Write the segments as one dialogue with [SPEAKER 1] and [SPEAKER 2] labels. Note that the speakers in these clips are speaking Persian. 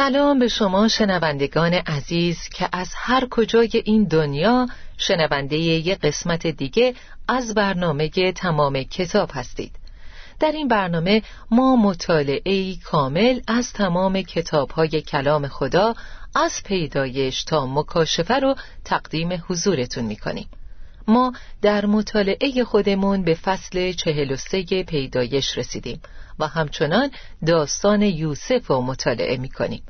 [SPEAKER 1] سلام به شما شنوندگان عزیز که از هر کجای این دنیا شنونده یک قسمت دیگه از برنامه تمام کتاب هستید. در این برنامه ما مطالعه کامل از تمام کتاب های کلام خدا از پیدایش تا مکاشفه رو تقدیم حضورتون می‌کنیم. ما در مطالعه خودمون به فصل چهل و سه پیدایش رسیدیم. و همچنان داستان یوسف رو مطالعه می‌کنیم.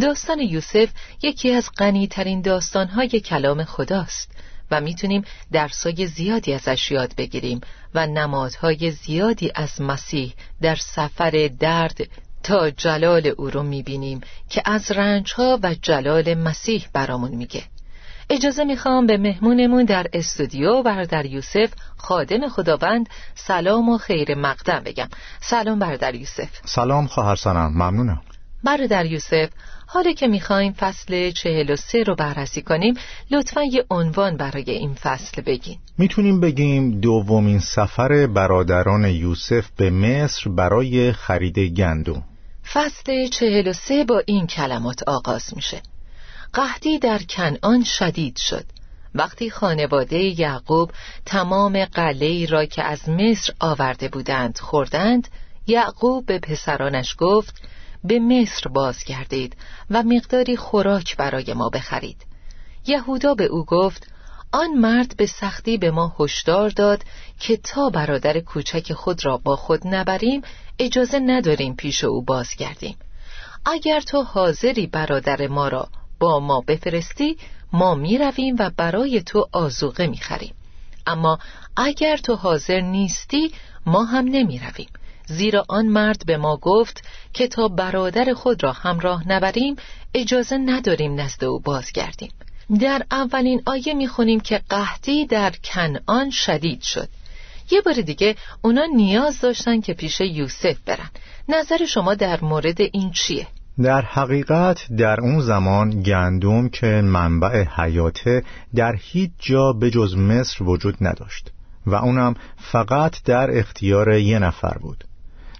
[SPEAKER 1] داستان یوسف یکی از غنیترین داستانهای کلام خداست و می‌تونیم درسای زیادی ازش یاد بگیریم و نمادهای زیادی از مسیح در سفر درد تا جلال او رو می‌بینیم که از رنجها و جلال مسیح برامون میگه. اجازه می‌خوام به مهمونمون در استودیو بردر یوسف خادم خداوند سلام و خیر مقدم بگم. سلام بردر یوسف.
[SPEAKER 2] سلام خواهر سنم ممنونم.
[SPEAKER 1] برادر یوسف حالا که می‌خوایم فصل چهل و سه رو بررسی کنیم لطفا یه عنوان برای این فصل بگین.
[SPEAKER 2] می‌تونیم بگیم دومین سفر برادران یوسف به مصر برای خرید گندم.
[SPEAKER 1] فصل چهل و سه با این کلمات آغاز میشه. قحطی در کنعان شدید شد. وقتی خانواده یعقوب تمام قله را که از مصر آورده بودند خوردند یعقوب به پسرانش گفت به مصر بازگردید و مقداری خوراک برای ما بخرید. یهودا به او گفت آن مرد به سختی به ما هشدار داد که تا برادر کوچک خود را با خود نبریم اجازه نداریم پیش او بازگردیم. اگر تو حاضری برادر ما را با ما بفرستی ما می رویم و برای تو آزوقه می خریم اما اگر تو حاضر نیستی ما هم نمی رویم زیرا آن مرد به ما گفت که تا برادر خود را همراه نبریم اجازه نداریم نزد او بازگردیم. در اولین آیه می‌خونیم که قحطی در کنعان شدید شد. یه بار دیگه اونا نیاز داشتن که پیش یوسف برن. نظر شما در مورد این چیه؟
[SPEAKER 2] در حقیقت در اون زمان گندم که منبع حیاته در هیچ جا به جز مصر وجود نداشت و اونم فقط در اختیار یه نفر بود.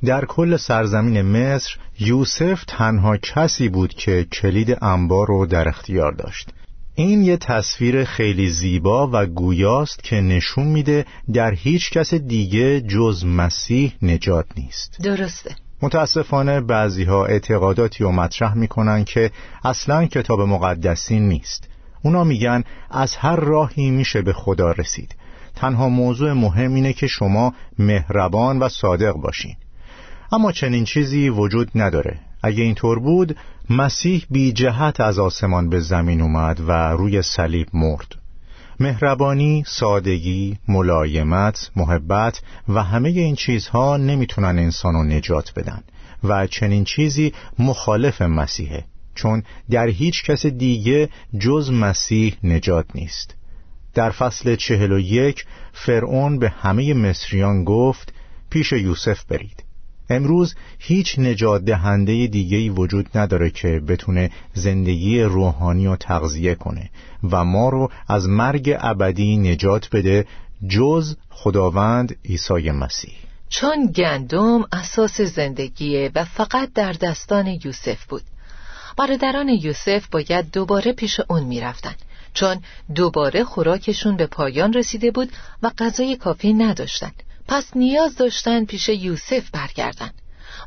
[SPEAKER 2] در کل سرزمین مصر یوسف تنها کسی بود که کلید انبار رو در اختیار داشت. این یه تصویر خیلی زیبا و گویاست که نشون میده در هیچ کس دیگه جز مسیح نجات نیست.
[SPEAKER 1] درسته.
[SPEAKER 2] متاسفانه بعضی ها اعتقاداتی و مطرح می‌کنن که اصلا کتاب مقدسی نیست. اونا میگن از هر راهی میشه به خدا رسید. تنها موضوع مهم اینه که شما مهربان و صادق باشین. اما چنین چیزی وجود نداره. اگه اینطور بود مسیح بی جهت از آسمان به زمین اومد و روی صلیب مرد. مهربانی، سادگی، ملایمت، محبت و همه این چیزها نمی‌تونن انسانو نجات بدن و چنین چیزی مخالف مسیحه چون در هیچ کس دیگه جز مسیح نجات نیست. در فصل چهل و یک فرعون به همه مصریان گفت پیش یوسف برید. امروز هیچ نجات دهنده دیگهی وجود نداره که بتونه زندگی روحانی رو تغذیه کنه و ما رو از مرگ ابدی نجات بده جز خداوند عیسی مسیح.
[SPEAKER 1] چون گندم اساس زندگیه و فقط در دستان یوسف بود. برادران یوسف باید دوباره پیش اون می‌رفتن. چون دوباره خوراکشون به پایان رسیده بود و غذای کافی نداشتند پس نیاز داشتن پیش یوسف برگردن.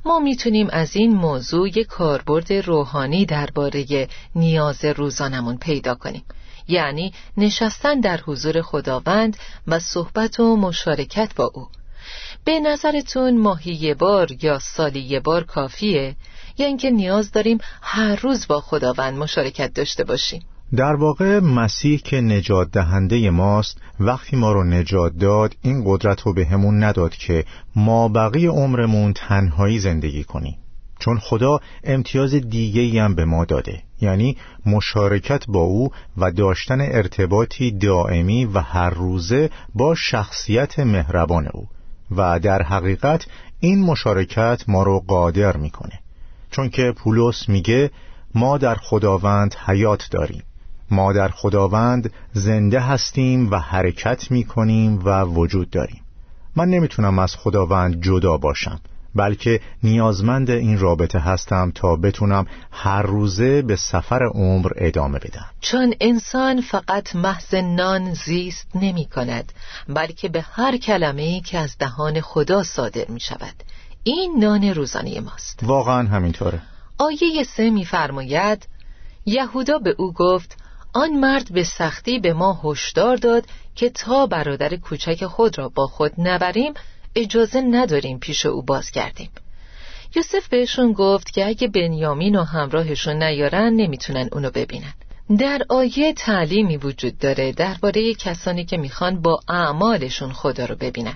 [SPEAKER 1] ما می‌تونیم از این موضوع یک کاربرد روحانی درباره نیاز روزانمون پیدا کنیم. یعنی نشستن در حضور خداوند و صحبت و مشارکت با او. به نظرتون ماهی یه بار یا سالی یه بار کافیه؟ یا اینکه نیاز داریم هر روز با خداوند مشارکت داشته باشیم؟
[SPEAKER 2] در واقع مسیح که نجات دهنده ماست وقتی ما رو نجات داد این قدرت رو به همون نداد که ما بقیه عمرمون تنهایی زندگی کنیم. چون خدا امتیاز دیگه هم به ما داده. یعنی مشارکت با او و داشتن ارتباطی دائمی و هر روزه با شخصیت مهربان او. و در حقیقت این مشارکت ما رو قادر می‌کنه. چون که پولس میگه ما در خداوند حیات داریم. ما در خداوند زنده هستیم و حرکت می‌کنیم و وجود داریم. من نمی‌تونم از خداوند جدا باشم بلکه نیازمند این رابطه هستم تا بتونم هر روزه به سفر عمر ادامه بدم.
[SPEAKER 1] چون انسان فقط محض نان زیست نمی کند بلکه به هر کلمه ای که از دهان خدا صادر می شود این نان روزانه ماست.
[SPEAKER 2] واقعا همینطوره.
[SPEAKER 1] آیه سه میفرماید یهودا به او گفت آن مرد به سختی به ما هشدار داد که تا برادر کوچک خود را با خود نبریم اجازه نداریم پیش او باز کردیم یوسف بهشون گفت که اگه بنیامین و همراهشون نیارن نمی‌تونن اونو ببینن. در آیه تعلیمی وجود داره درباره کسانی که می‌خوان با اعمالشون خدا رو ببینن.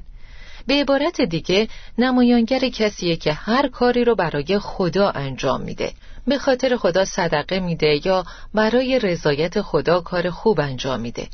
[SPEAKER 1] به عبارت دیگه نمایانگر کسیه که هر کاری رو برای خدا انجام میده. به خاطر خدا صدقه میده یا برای رضایت خدا کار خوب انجام میده.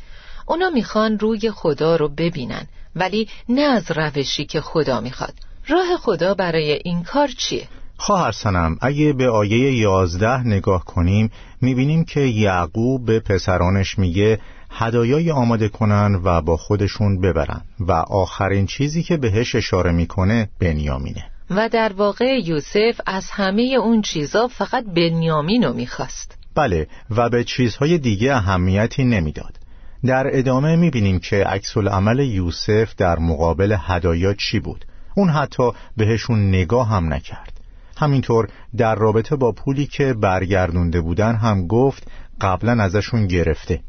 [SPEAKER 1] اونا می‌خوان روی خدا رو ببینن ولی نه از روشی که خدا می‌خواد. راه خدا برای این کار چیه؟
[SPEAKER 2] خواهر سنم اگه به آیه یازده نگاه کنیم می‌بینیم که یعقوب به پسرانش میگه هدایای آماده کنن و با خودشون ببرن. و آخرین چیزی که بهش اشاره می‌کنه بنیامینه.
[SPEAKER 1] و در واقع یوسف از همه اون چیزا فقط بنیامین رو می‌خواست.
[SPEAKER 2] بله و به چیزهای دیگه اهمیتی نمی‌داد. در ادامه می‌بینیم که عکس عمل یوسف در مقابل هدایا چی بود. اون حتی بهشون نگاه هم نکرد. همینطور در رابطه با پولی که برگردونده بودن هم گفت قبلا ازشون گرفته.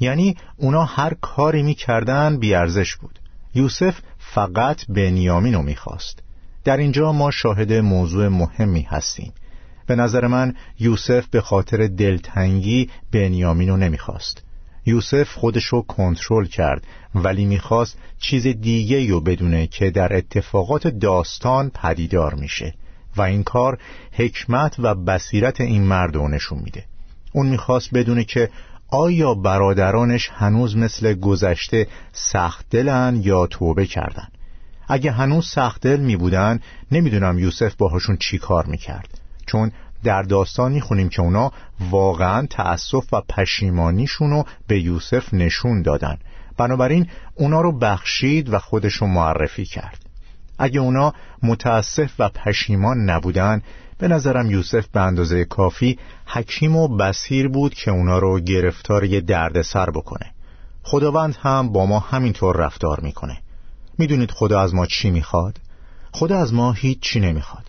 [SPEAKER 2] یعنی اونا هر کاری می‌کردن بیارزش بود. یوسف فقط بنیامین رو می‌خواست. در اینجا ما شاهد موضوع مهمی هستیم. به نظر من یوسف به خاطر دلتنگی بنیامین رو نمی‌خواست. یوسف خودشو کنترل کرد ولی می‌خواست چیز دیگه رو بدونه که در اتفاقات داستان پدیدار میشه و این کار حکمت و بصیرت این مرد رو نشون میده. اون می‌خواست بدونه که آیا برادرانش هنوز مثل گذشته سخت دلن یا توبه کردن. اگه هنوز سخت دل می بودن نمی‌دونم یوسف باهاشون چی کار می‌کرد. چون در داستان می‌خونیم که اونا واقعا تأسف و پشیمانیشونو به یوسف نشون دادن. بنابراین اونا رو بخشید و خودشو معرفی کرد. اگه اونا متاسف و پشیمان نبودن به نظرم یوسف به اندازه کافی حکیم و بسیر بود که اونا رو گرفتار یه درد سر بکنه. خداوند هم با ما همینطور رفتار می‌کنه. می‌دونید خدا از ما چی می‌خواد؟ خدا از ما هیچ چی نمی‌خواد.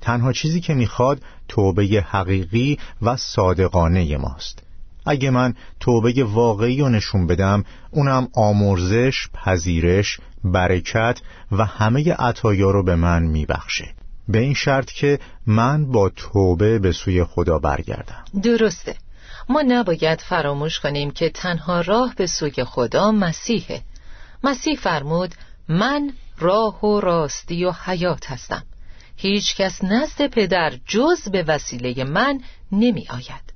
[SPEAKER 2] تنها چیزی که می‌خواد توبه حقیقی و صادقانه ماست. اگه من توبه واقعی رو نشون بدم اونم آمرزش، پذیرش، برکت و همه عطایا رو به من میبخشه. به این شرط که من با توبه به سوی خدا برگردم.
[SPEAKER 1] درسته. ما نباید فراموش کنیم که تنها راه به سوی خدا مسیحه. مسیح فرمود من راه و راستی و حیات هستم. هیچ کس نزد پدر جز به وسیله من نمی آید.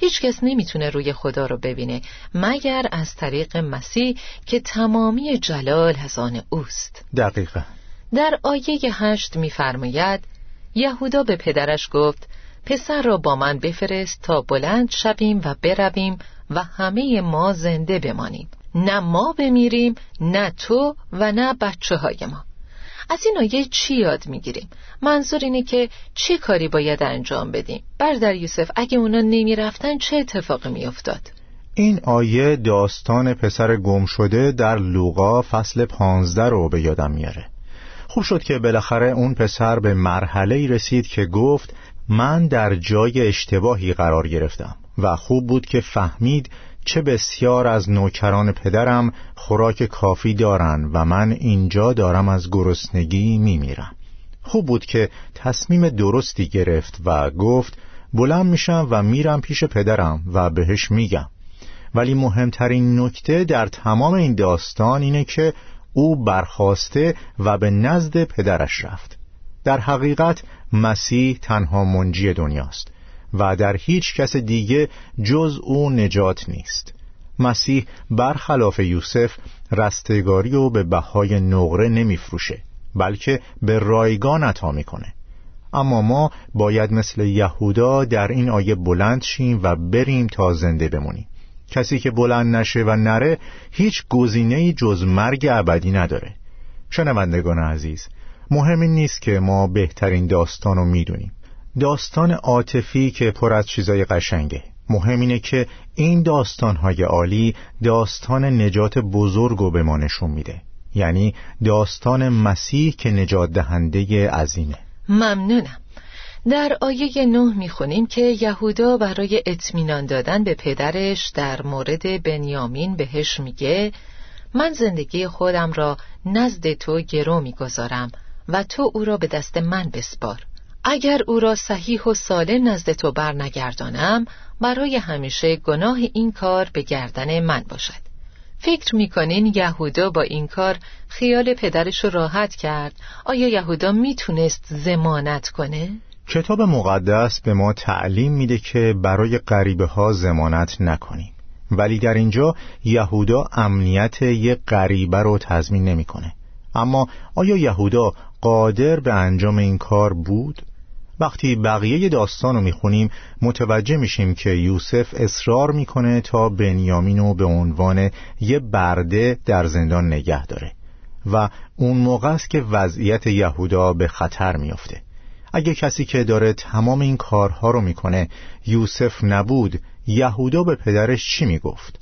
[SPEAKER 1] هیچ کس نمی‌تونه روی خدا رو ببینه مگر از طریق مسیح که تمامی جلال از آن اوست.
[SPEAKER 2] دقیقا.
[SPEAKER 1] در آیه هشت میفرماید یهودا به پدرش گفت پسر را با من بفرست تا بلند شویم و برویم و همه ما زنده بمانیم. نه ما بمیریم نه تو و نه بچه های ما از این آیه چی یاد می‌گیریم؟ منظور اینه که چی کاری باید انجام بدیم؟ بردر یوسف اگه اونا نمی‌رفتن چه اتفاقی میافتاد؟
[SPEAKER 2] این آیه داستان پسر گم شده در لوقا فصل پانزده رو به یادم میاره خوب شد که بالاخره اون پسر به مرحله رسید که گفت من در جای اشتباهی قرار گرفتم و خوب بود که فهمید چه بسیار از نوکران پدرم خوراک کافی دارند و من اینجا دارم از گرسنگی میمیرم. خوب بود که تصمیم درستی گرفت و گفت بلند میشم و میرم پیش پدرم و بهش میگم. ولی مهمترین نکته در تمام این داستان اینه که او برخواسته و به نزد پدرش رفت. در حقیقت مسیح تنها منجی دنیاست. و در هیچ کس دیگه جز او نجات نیست. مسیح برخلاف یوسف رستگاری و به بهای نقره نمیفروشه بلکه به رایگان عطا می‌کنه. اما ما باید مثل یهودا در این آیه بلند شیم و بریم تا زنده بمونیم. کسی که بلند نشه و نره هیچ گزینه‌ای جز مرگ ابدی نداره. شنوندگان عزیز مهم نیست که ما بهترین داستان رو می‌دونیم. داستان عاطفی که پر از چیزای قشنگه. مهم اینه که این داستانهای عالی داستان نجات بزرگ رو به ما نشون میده. یعنی داستان مسیح که نجات دهنده عظیمه.
[SPEAKER 1] ممنونم. در آیه نه می‌خونیم که یهودا برای اطمینان دادن به پدرش در مورد بنیامین بهش میگه من زندگی خودم را نزد تو گرو می‌گذارم و تو او را به دست من بسپار. اگر او را صحیح و سالم نزد تو برنگردانم برای همیشه گناه این کار به گردن من باشد فکر می‌کنین یهودا با این کار خیال پدرش رو راحت کرد آیا یهودا می‌تونست زمانت کنه؟
[SPEAKER 2] کتاب مقدس به ما تعلیم میده که برای غریبه ها زمانت نکنیم ولی در اینجا یهودا امنیت یک غریبه رو تضمین نمی‌کنه. اما آیا یهودا قادر به انجام این کار بود؟ وقتی بقیه داستان رو می‌خونیم متوجه میشیم که یوسف اصرار می‌کنه تا بنیامین رو به عنوان یه برده در زندان نگه داره و اون موقع است که وضعیت یهودا به خطر میافته اگه کسی که داره تمام این کارها رو می‌کنه یوسف نبود یهودا به پدرش چی می‌گفت؟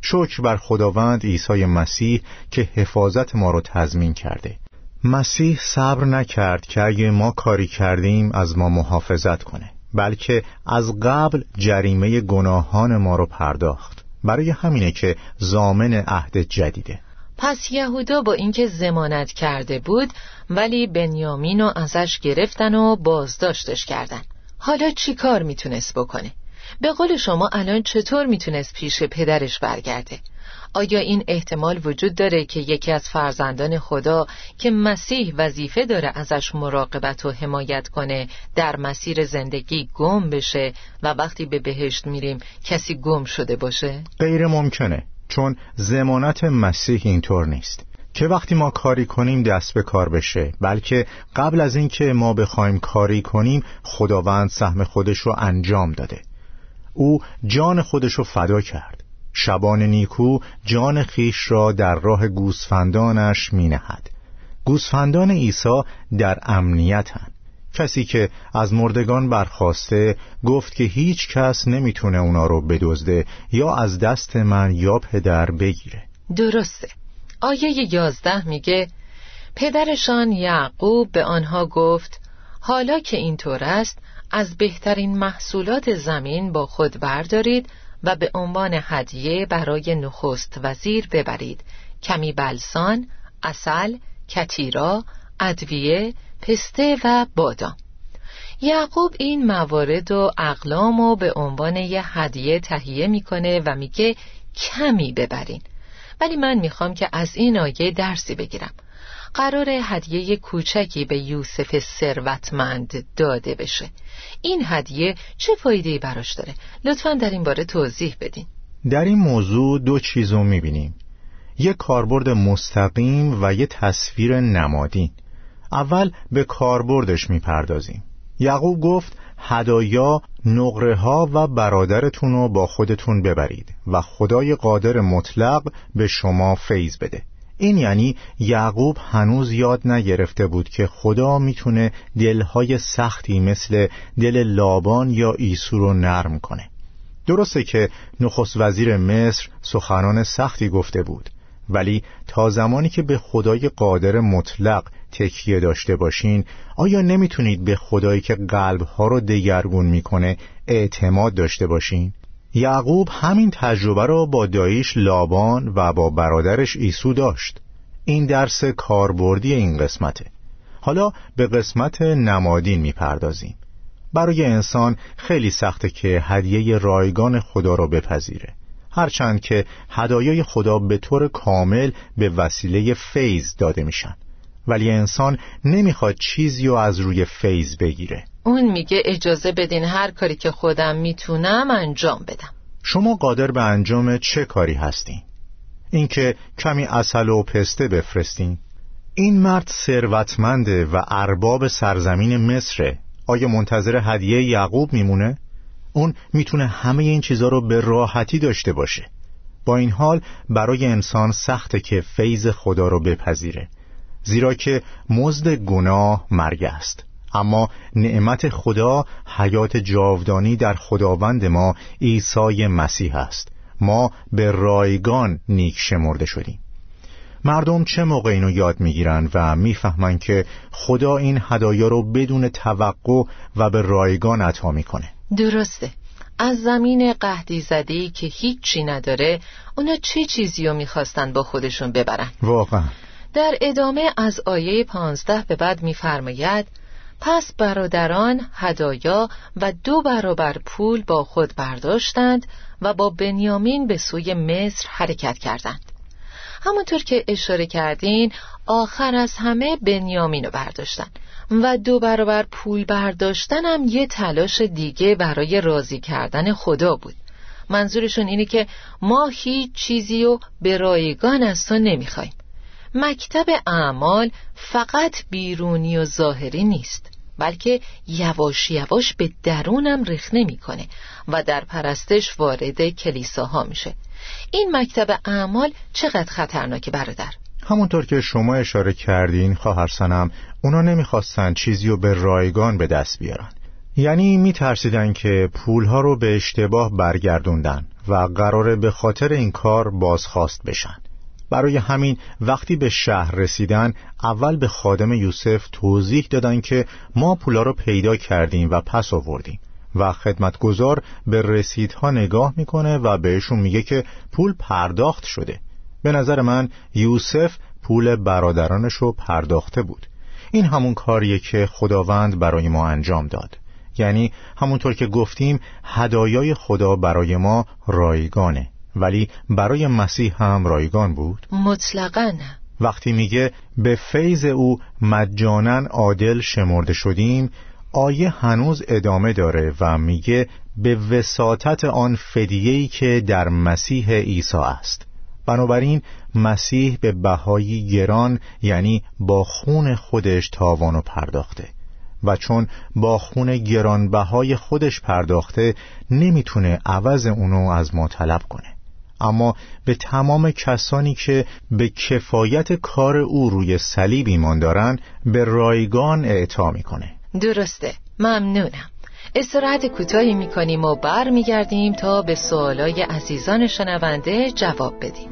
[SPEAKER 2] شکر بر خداوند عیسی مسیح که حفاظت ما رو تضمین کرده مسیح صبر نکرد که اگه ما کاری کردیم از ما محافظت کنه بلکه از قبل جریمه گناهان ما رو پرداخت. برای همینه که زامن عهد جدیده.
[SPEAKER 1] پس یهودا با اینکه زمانت کرده بود ولی بنیامین رو ازش گرفتن و بازداشتش کردن. حالا چی کار می‌تونست بکنه؟ به قول شما الان چطور می‌تونست پیش پدرش برگرده؟ آیا این احتمال وجود داره که یکی از فرزندان خدا که مسیح وظیفه داره ازش مراقبت و حمایت کنه در مسیر زندگی گم بشه و وقتی به بهشت میریم کسی گم شده باشه؟
[SPEAKER 2] غیر ممکنه چون زمانت مسیح اینطور نیست که وقتی ما کاری کنیم دست به کار بشه بلکه قبل از اینکه ما بخوایم کاری کنیم خداوند سهم خودش رو انجام داده او جان خودش رو فدا کرد. شبان نیکو جان خیش را در راه گوسفندانش می نهد گوسفندان عیسی در امنیتن کسی که از مردگان برخواسته گفت که هیچ کس نمی‌تونه اونا رو بدزده یا از دست من یا پدر بگیره.
[SPEAKER 1] درسته. آیه یازده میگه پدرشان یعقوب به آنها گفت حالا که اینطور است از بهترین محصولات زمین با خود بردارید و به عنوان هدیه برای نخست وزیر ببرید. کمی بلسان، اصل، کتیرا، ادویه، پسته و بادام. یعقوب این موارد و اقلام و به عنوان یه هدیه تهیه می‌کنه و میگه کمی ببرین. ولی من می‌خوام که از این آیه درسی بگیرم. قرار هدیه کوچکی به یوسف ثروتمند داده بشه. این هدیه چه فایده براش داره؟ لطفا در این باره توضیح بدین.
[SPEAKER 2] در این موضوع دو چیز رو می‌بینیم. یک کاربرد مستقیم و یک تصویر نمادین. اول به کاربردش می‌پردازیم. یعقوب گفت هدایا نقره ها و برادرتون رو با خودتون ببرید و خدای قادر مطلق به شما فیض بده. این یعنی یعقوب هنوز یاد نگرفته بود که خدا می‌تونه دلهای سختی مثل دل لابان یا ایسو رو نرم کنه درسته که نخست وزیر مصر سخنان سختی گفته بود ولی تا زمانی که به خدای قادر مطلق تکیه داشته باشین آیا نمی‌تونید به خدایی که قلبها رو دگرگون می‌کنه اعتماد داشته باشین؟ یعقوب همین تجربه را با داییش لابان و با برادرش ایسو داشت. این درس کاربردی این قسمته. حالا به قسمت نمادین می‌پردازیم. برای انسان خیلی سخته که هدیه رایگان خدا را بپذیره. هرچند که هدایای خدا به طور کامل به وسیله فیض داده میشن. ولی انسان نمی‌خواد چیزی رو از روی فیض بگیره.
[SPEAKER 1] اون میگه اجازه بدین هر کاری که خودم می‌تونم انجام بدم.
[SPEAKER 2] شما قادر به انجام چه کاری هستین؟ اینکه کمی اصل و پسته بفرستین. این مرد ثروتمنده و ارباب سرزمین مصره. آیا منتظر هدیه یعقوب میمونه؟ اون می‌تونه همه این چیزها رو به راحتی داشته باشه. با این حال برای انسان سخته که فیض خدا رو بپذیره. زیرا که مزد گناه مرگ است. اما نعمت خدا حیات جاودانی در خداوند ما عیسی مسیح است. ما به رایگان نیک شمرده شدیم. مردم چه موقع اینو یاد می‌گیرن و می‌فهمن که خدا این هدایا رو بدون توقع و به رایگان عطا می‌کنه؟
[SPEAKER 1] درسته. از زمین قهدی زدی که هیچی نداره اونا چه چیزی رو می‌خواستن با خودشون ببرن؟
[SPEAKER 2] واقعا.
[SPEAKER 1] در ادامه از آیه پانزده به بعد میفرماید پس برادران هدایا و دو برابر پول با خود برداشتند و با بنیامین به سوی مصر حرکت کردند. همونطور که اشاره کردین آخر از همه بنیامین رو برداشتن و دو برابر پول برداشتن هم یه تلاش دیگه برای راضی کردن خدا بود. منظورشون اینه که ما هیچ چیزی رو به رایگان از تو نمی‌خوایم. مکتب اعمال فقط بیرونی و ظاهری نیست بلکه یواش یواش به درونم رخنه می‌کنه و در پرستش وارد کلیساها میشه. این مکتب اعمال چقدر خطرناکه برادر؟
[SPEAKER 2] همونطور که شما اشاره کردین خواهر سنم اونا نمی‌خواستن چیزی رو به رایگان به دست بیارن. یعنی میترسیدن که پولها رو به اشتباه برگردوندن و قراره به خاطر این کار بازخواست بشن. برای همین وقتی به شهر رسیدن اول به خادم یوسف توضیح دادن که ما پولا رو پیدا کردیم و پس آوردیم و خدمتگزار به رسیدها نگاه می‌کنه و بهشون میگه که پول پرداخت شده. به نظر من یوسف پول برادرانش رو پرداخته بود. این همون کاریه که خداوند برای ما انجام داد. یعنی همونطور که گفتیم هدایای خدا برای ما رایگانه. ولی برای مسیح هم رایگان بود؟
[SPEAKER 1] مطلقا
[SPEAKER 2] وقتی میگه به فیض او مجانا عادل شمرده شدیم آیه هنوز ادامه داره و میگه به وساطت آن فدیهی که در مسیح عیسی است. بنابراین مسیح به بهایی گران یعنی با خون خودش تاوانو پرداخته. و چون با خون گرانبهای خودش پرداخته نمی‌تونه عوض اونو از ما طلب کنه. اما به تمام کسانی که به کفایت کار او روی صلیب ایمان دارن به رایگان اعطا می‌کنه.
[SPEAKER 1] درسته. ممنونم. استراحت کوتاهی می‌کنیم و بر میگردیم تا به سوالای عزیزان شنونده جواب بدیم.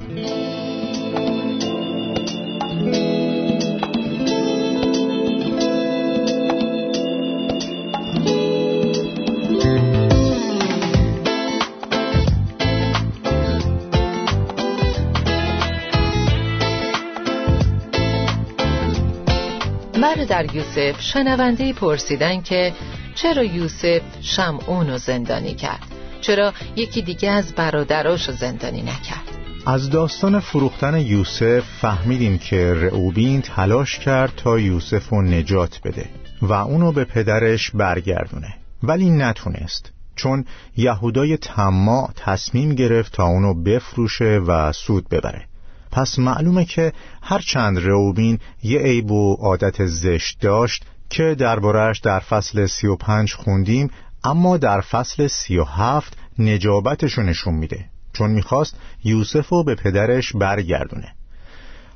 [SPEAKER 1] در یوسف شنونده پرسیدن که چرا یوسف شمعون رو زندانی کرد؟ چرا یکی دیگه از برادراش رو زندانی نکرد؟
[SPEAKER 2] از داستان فروختن یوسف فهمیدیم که رعوبین تلاش کرد تا یوسف رو نجات بده و اونو به پدرش برگردونه. ولی نتونست چون یهودای تما تصمیم گرفت تا اونو بفروشه و سود ببره. پس معلومه که هرچند روبین یه عیب و عادت زشت داشت که دربارهش در فصل سی و پنج خوندیم اما در فصل سی و هفت نجابتشو نشون میده چون می‌خواست یوسف رو به پدرش برگردونه.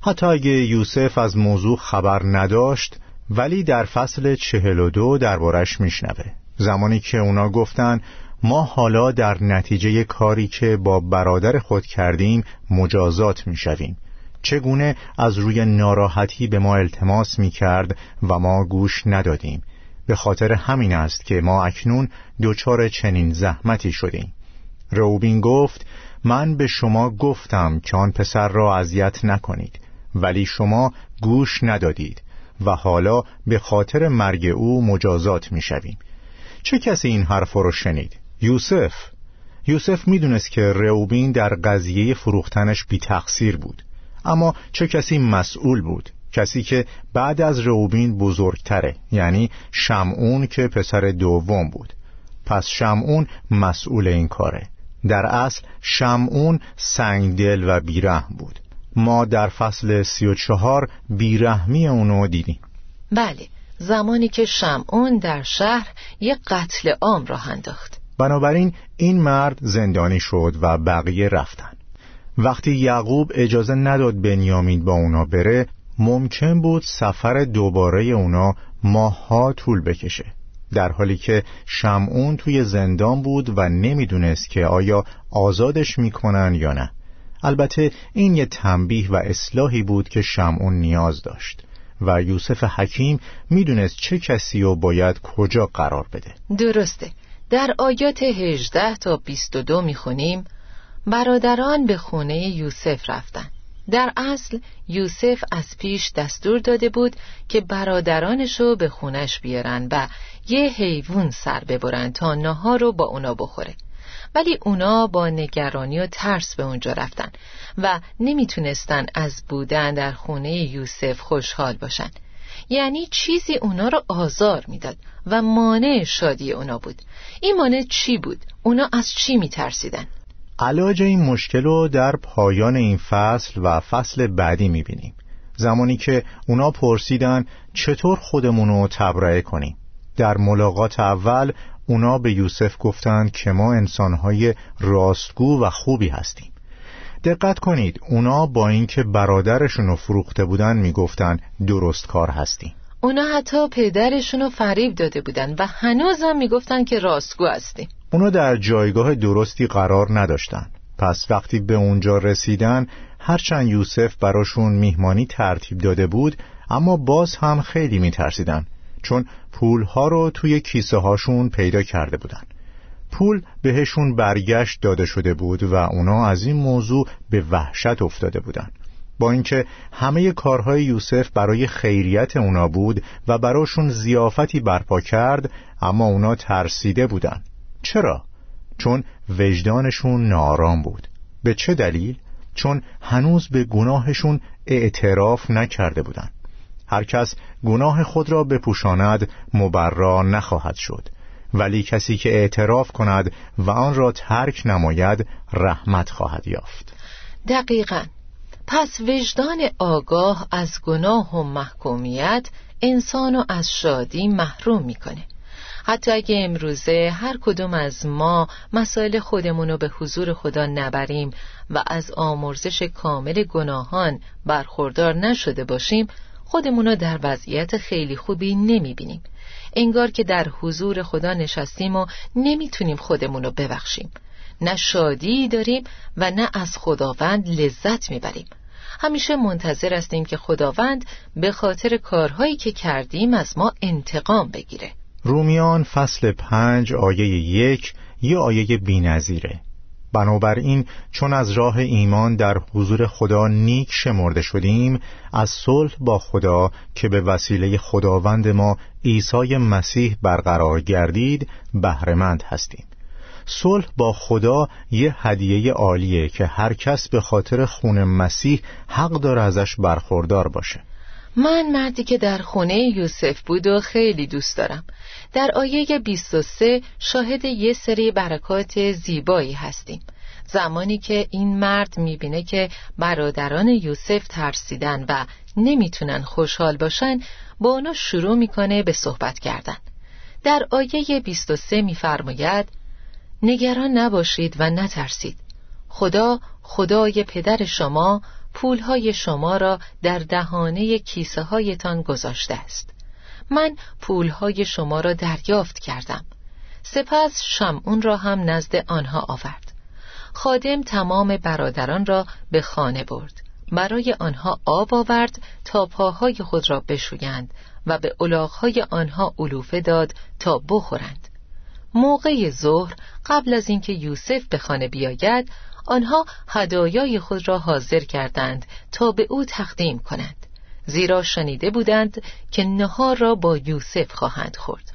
[SPEAKER 2] حتی اگه یوسف از موضوع خبر نداشت ولی در فصل چهل و دو دربارش میشنوه. زمانی که اونا گفتن ما حالا در نتیجه کاری که با برادر خود کردیم مجازات می شویم. چگونه از روی ناراحتی به ما التماس می کرد و ما گوش ندادیم به خاطر همین است که ما اکنون دچار چنین زحمتی شدیم روبین گفت من به شما گفتم که آن پسر را اذیت نکنید ولی شما گوش ندادید و حالا به خاطر مرگ او مجازات می‌شویم چه کسی این حرف رو شنید؟ یوسف. یوسف می‌دونست که روبین در قضیه فروختنش بی تقصیر بود. اما چه کسی مسئول بود؟ کسی که بعد از روبین بزرگتره یعنی شمعون که پسر دوم بود. پس شمعون مسئول این کاره. در اصل شمعون سنگدل و بیرحم بود. ما در فصل سی و چهار بیرحمی اونو دیدیم.
[SPEAKER 1] بله زمانی که شمعون در شهر یک قتل عام راه انداخت.
[SPEAKER 2] بنابراین این مرد زندانی شد و بقیه رفتن. وقتی یعقوب اجازه نداد بنیامین با اونا بره ممکن بود سفر دوباره اونا ماهها طول بکشه. در حالی که شمعون توی زندان بود و نمی‌دونست که آیا آزادش می‌کنن یا نه. البته این یه تنبیه و اصلاحی بود که شمعون نیاز داشت و یوسف حکیم می‌دونست چه کسی رو باید کجا قرار بده.
[SPEAKER 1] درسته. در آیات 18 تا 22 می‌خونیم برادران به خونه یوسف رفتند در اصل یوسف از پیش دستور داده بود که برادرانشو به خونش بیارن و یه حیوان سر ببرن تا نهار رو با اونا بخوره. ولی اونا با نگرانی و ترس به اونجا رفتن و نمی‌تونستن از بودن در خونه یوسف خوشحال باشن. یعنی چیزی اونا رو آزار می‌داد و مانع شادی اونا بود این مانع چی بود؟ اونا از چی میترسیدن؟
[SPEAKER 2] علاج این مشکل رو در پایان این فصل و فصل بعدی می‌بینیم زمانی که اونا پرسیدن چطور خودمون رو تبرئه کنیم در ملاقات اول اونا به یوسف گفتند که ما انسانهای راستگو و خوبی هستیم دقت کنید اونا با اینکه برادرشون رو فروخته بودن می‌گفتن درست کار هستیم
[SPEAKER 1] اونا حتی پدرشون رو فریب داده بودن و هنوزم می‌گفتن که راستگو هستیم.
[SPEAKER 2] اونا در جایگاه درستی قرار نداشتن. پس وقتی به اونجا رسیدن هرچند یوسف براشون میهمانی ترتیب داده بود اما باز هم خیلی میترسیدن چون پولها رو توی کیسه هاشون پیدا کرده بودن. پول بهشون برگشت داده شده بود و اونا از این موضوع به وحشت افتاده بودن. با اینکه همه کارهای یوسف برای خیریت اونا بود و براشون زیافتی برپا کرد اما اونا ترسیده بودن. چرا؟ چون وجدانشون نارام بود. به چه دلیل؟ چون هنوز به گناهشون اعتراف نکرده بودن. هر کس گناه خود را بپوشاند مبرا نخواهد شد. ولی کسی که اعتراف کند و آن را ترک نماید رحمت خواهد یافت.
[SPEAKER 1] دقیقا. پس وجدان آگاه از گناه و محکومیت انسانو از شادی محروم می‌کنه. حتی اگه امروزه هر کدوم از ما مسائل خودمون رو به حضور خدا نبریم و از آمرزش کامل گناهان برخوردار نشده باشیم خودمون رو در وضعیت خیلی خوبی نمی‌بینیم. انگار که در حضور خدا نشستیم و نمی‌تونیم خودمون رو ببخشیم. نه شادی داریم و نه از خداوند لذت می‌بریم. همیشه منتظر هستیم که خداوند به خاطر کارهایی که کردیم از ما انتقام بگیره.
[SPEAKER 2] رومیان فصل پنج آیه یک یه آیه بی نظیره. بنابراین چون از راه ایمان در حضور خدا نیک شمرده شدیم از صلح با خدا که به وسیله خداوند ما عیسی مسیح برقرار گردید بهرهمند هستیم. صلح با خدا یه هدیه عالیه که هر کس به خاطر خون مسیح حق داره ازش برخوردار باشه.
[SPEAKER 1] من مردی که در خونه یوسف بود و خیلی دوست دارم. در آیه 23 شاهد یه سری برکات زیبایی هستیم. زمانی که این مرد می‌بینه که برادران یوسف ترسیدن و نمی‌تونن خوشحال باشن با اونا شروع می‌کنه به صحبت کردن. در آیه 23 میفرماید نگران نباشید و نترسید. خدا خدای پدر شما پولهای شما را در دهانه کیسه هایتان گذاشته است. من پولهای شما را دریافت کردم. سپس شمعون را هم نزد آنها آورد. خادم تمام برادران را به خانه برد. برای آنها آب آورد تا پاهای خود را بشویند و به الاغهای آنها علوفه داد تا بخورند. موقع ظهر قبل از اینکه یوسف به خانه بیاید آنها هدایای خود را حاضر کردند تا به او تقدیم کنند. زیرا شنیده بودند که نهار را با یوسف خواهند خورد.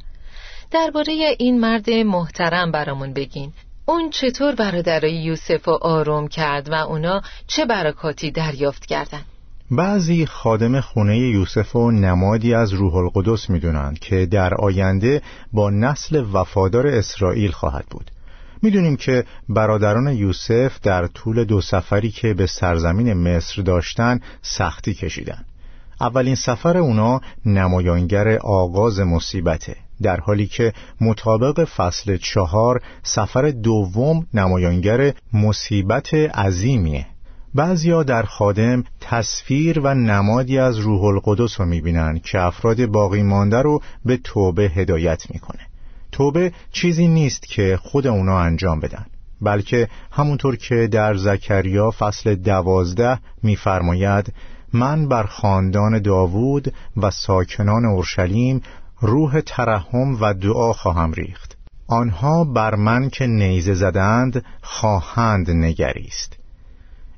[SPEAKER 1] درباره این مرد محترم برامون بگین. اون چطور برادرای یوسف رو آروم کرد و اونا چه برکاتی دریافت کردند
[SPEAKER 2] بعضی خادم خونه یوسف و نمادی از روح القدس می‌دونند که در آینده با نسل وفادار اسرائیل خواهد بود. می‌دونیم که برادران یوسف در طول دو سفری که به سرزمین مصر داشتن سختی کشیدن. اولین سفر اونا نمایانگر آغاز مصیبته در حالی که مطابق فصل چهار سفر دوم نمایانگر مصیبت عظیمیه. بعضیا در خادم تصویر و نمادی از روح القدس رو می‌بینن که افراد باقی مانده رو به توبه هدایت می‌کنه. توبه چیزی نیست که خود اونا انجام بدن بلکه همونطور که در زکریا فصل دوازده میفرماید من بر خاندان داوود و ساکنان اورشلیم روح ترحم و دعا خواهم ریخت. آنها بر من که نیزه زدند خواهند نگریست.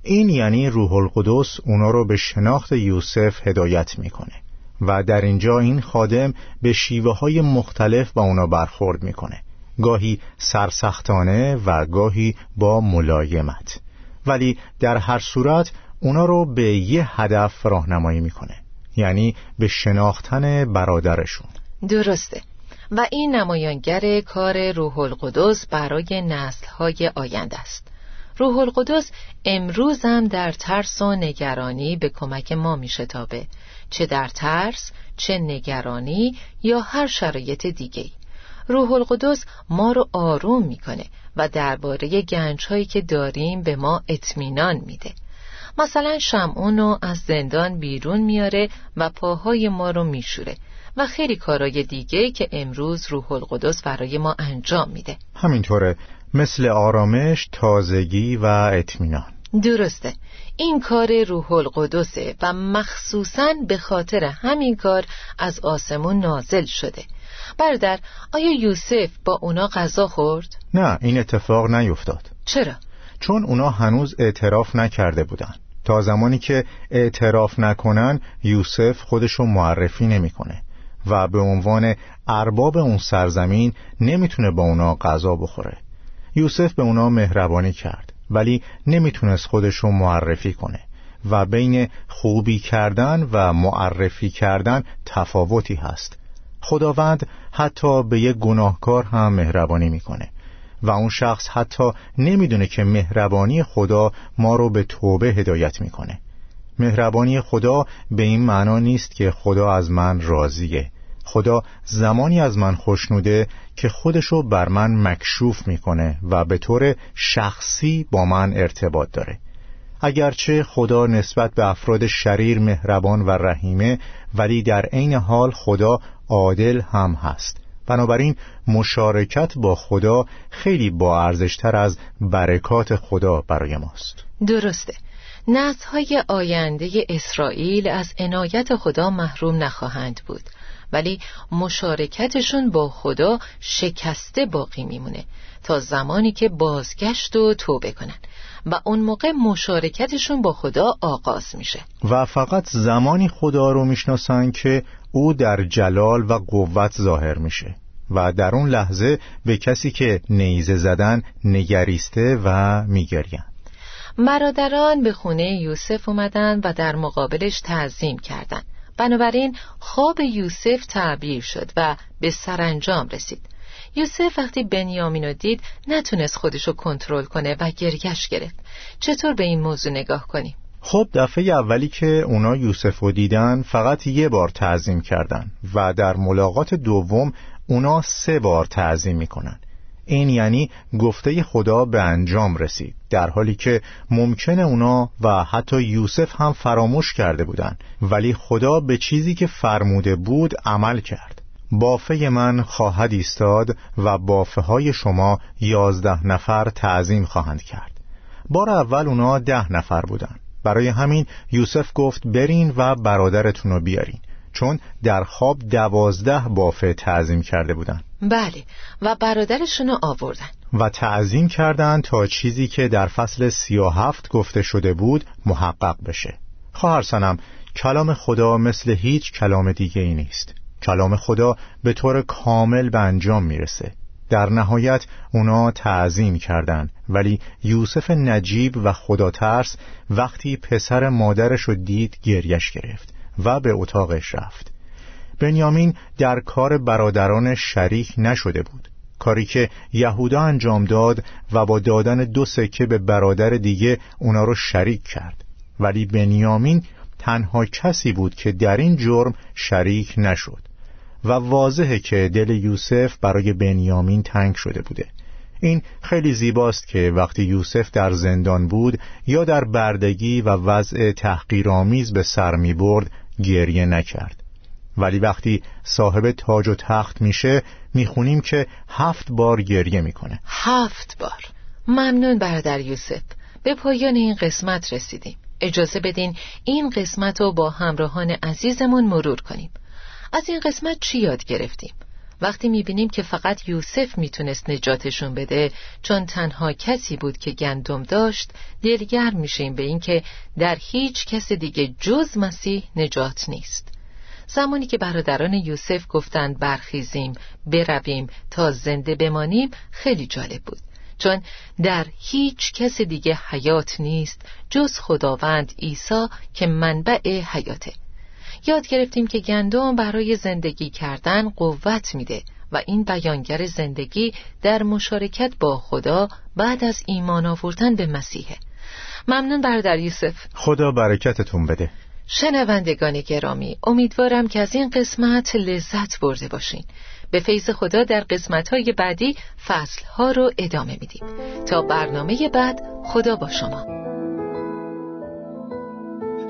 [SPEAKER 2] این یعنی روح القدس اونا رو به شناخت یوسف هدایت می‌کنه. و در اینجا این خادم به شیوه های مختلف با اونا برخورد می‌کنه. گاهی سرسختانه و گاهی با ملایمت. ولی در هر صورت اونا رو به یه هدف راهنمایی می‌کنه. یعنی به شناختن برادرشون.
[SPEAKER 1] درسته. و این نمایانگر کار روح القدس برای نسلهای آینده است. روح القدس امروز هم در ترس و نگرانی به کمک ما میشتابه. چه در ترس چه نگرانی یا هر شرایط دیگه روح القدس ما رو آروم می‌کنه و درباره گنج هایی که داریم به ما اطمینان میده. مثلا شمعون رو از زندان بیرون میاره و پاهای ما رو میشوره و خیلی کارای دیگه که امروز روح القدس برای ما انجام میده.
[SPEAKER 2] همینطوره. مثل آرامش، تازگی و اطمینان.
[SPEAKER 1] درسته. این کار روح القدسه و مخصوصا به خاطر همین کار از آسمون نازل شده. بردر آیا یوسف با اونا غذا خورد؟
[SPEAKER 2] نه این اتفاق نیفتاد.
[SPEAKER 1] چرا؟
[SPEAKER 2] چون اونا هنوز اعتراف نکرده بودن. تا زمانی که اعتراف نکنن یوسف خودشو معرفی نمی‌کنه و به عنوان ارباب اون سرزمین نمی‌تونه با اونا غذا بخوره. یوسف به اونا مهربانی کرد ولی نمی‌تونست خودشو معرفی کنه و بین خوبی کردن و معرفی کردن تفاوتی هست. خداوند حتی به یک گناهکار هم مهربانی می‌کنه و اون شخص حتی نمی‌دونه که مهربانی خدا ما رو به توبه هدایت می‌کنه. مهربانی خدا به این معنا نیست که خدا از من راضیه. خدا زمانی از من خوشنوده که خودشو بر من مکشوف می‌کنه و به طور شخصی با من ارتباط داره. اگرچه خدا نسبت به افراد شریر مهربان و رحیمه ولی در عین حال خدا عادل هم هست. بنابراین مشارکت با خدا خیلی با ارزشتر از برکات خدا برای ماست.
[SPEAKER 1] درسته. های آینده اسرائیل از عنایت خدا محروم نخواهند بود. ولی مشارکتشون با خدا شکسته باقی میمونه تا زمانی که بازگشت و توبه کنن. و اون موقع مشارکتشون با خدا آغاز میشه.
[SPEAKER 2] و فقط زمانی خدا رو می‌شناسن که او در جلال و قوت ظاهر میشه. و در اون لحظه به کسی که نیزه زدن نگریسته و میگرین.
[SPEAKER 1] برادران به خونه یوسف اومدن و در مقابلش تعظیم کردند. بنابراین خواب یوسف تعبیر شد و به سرانجام رسید. یوسف وقتی بنیامین رو دید نتونست خودشو کنترل کنه و گرگش گرفت. چطور به این موضوع نگاه کنیم؟
[SPEAKER 2] خب دفعه اولی که اونا یوسف رو دیدن فقط یه بار تعظیم کردن و در ملاقات دوم اونا سه بار تعظیم می‌کنن. این یعنی گفته خدا به انجام رسید در حالی که ممکنه اونا و حتی یوسف هم فراموش کرده بودند ولی خدا به چیزی که فرموده بود عمل کرد. بافه من خواهد ایستاد و بافه های شما یازده نفر تعظیم خواهند کرد. بار اول اونا ده نفر بودن. برای همین یوسف گفت برین و برادرتون رو بیارین. چون در خواب دوازده بافه تعظیم کرده بودن
[SPEAKER 1] بله و برادرشونو آوردن.
[SPEAKER 2] و تعظیم کردند تا چیزی که در فصل سی و هفت گفته شده بود محقق بشه. خواهر سنم کلام خدا مثل هیچ کلام دیگه ای نیست. کلام خدا به طور کامل به انجام می‌رسه. در نهایت اونا تعظیم کردند ولی یوسف نجیب و خدا ترس وقتی پسر مادرش رو دید گریش گرفت. و به اتاقش رفت. بنیامین در کار برادران شریک نشده بود. کاری که یهودا انجام داد و با دادن دو سکه به برادر دیگه اونا رو شریک کرد. ولی بنیامین تنها کسی بود که در این جرم شریک نشد. و واضحه که دل یوسف برای بنیامین تنگ شده بوده. این خیلی زیباست که وقتی یوسف در زندان بود یا در بردگی و وضع تحقیرآمیز به سر می برد گریه نکرد. ولی وقتی صاحب تاج و تخت میشه می‌خونیم که هفت بار گریه می‌کنه.
[SPEAKER 1] هفت بار. ممنون برادر یوسف. به پایان این قسمت رسیدیم. اجازه بدین این قسمت رو با همراهان عزیزمون مرور کنیم. از این قسمت چی یاد گرفتیم؟ وقتی می‌بینیم که فقط یوسف می‌تونست نجاتشون بده چون تنها کسی بود که گندم داشت دلگر میشیم به اینکه در هیچ کس دیگه جز مسیح نجات نیست. زمانی که برادران یوسف گفتند برخیزیم برویم تا زنده بمانیم خیلی جالب بود. چون در هیچ کس دیگه حیات نیست جز خداوند عیسی که منبع حیاته. یاد گرفتیم که گندم برای زندگی کردن قوت میده و این بیانگر زندگی در مشارکت با خدا بعد از ایمان آوردن به مسیحه. ممنون برادر یوسف.
[SPEAKER 2] خدا برکتتون بده.
[SPEAKER 1] شنوندگان گرامی امیدوارم که از این قسمت لذت برده باشین. به فیض خدا در قسمتهای بعدی فصلها رو ادامه میدیم. تا برنامه بعد خدا با شما.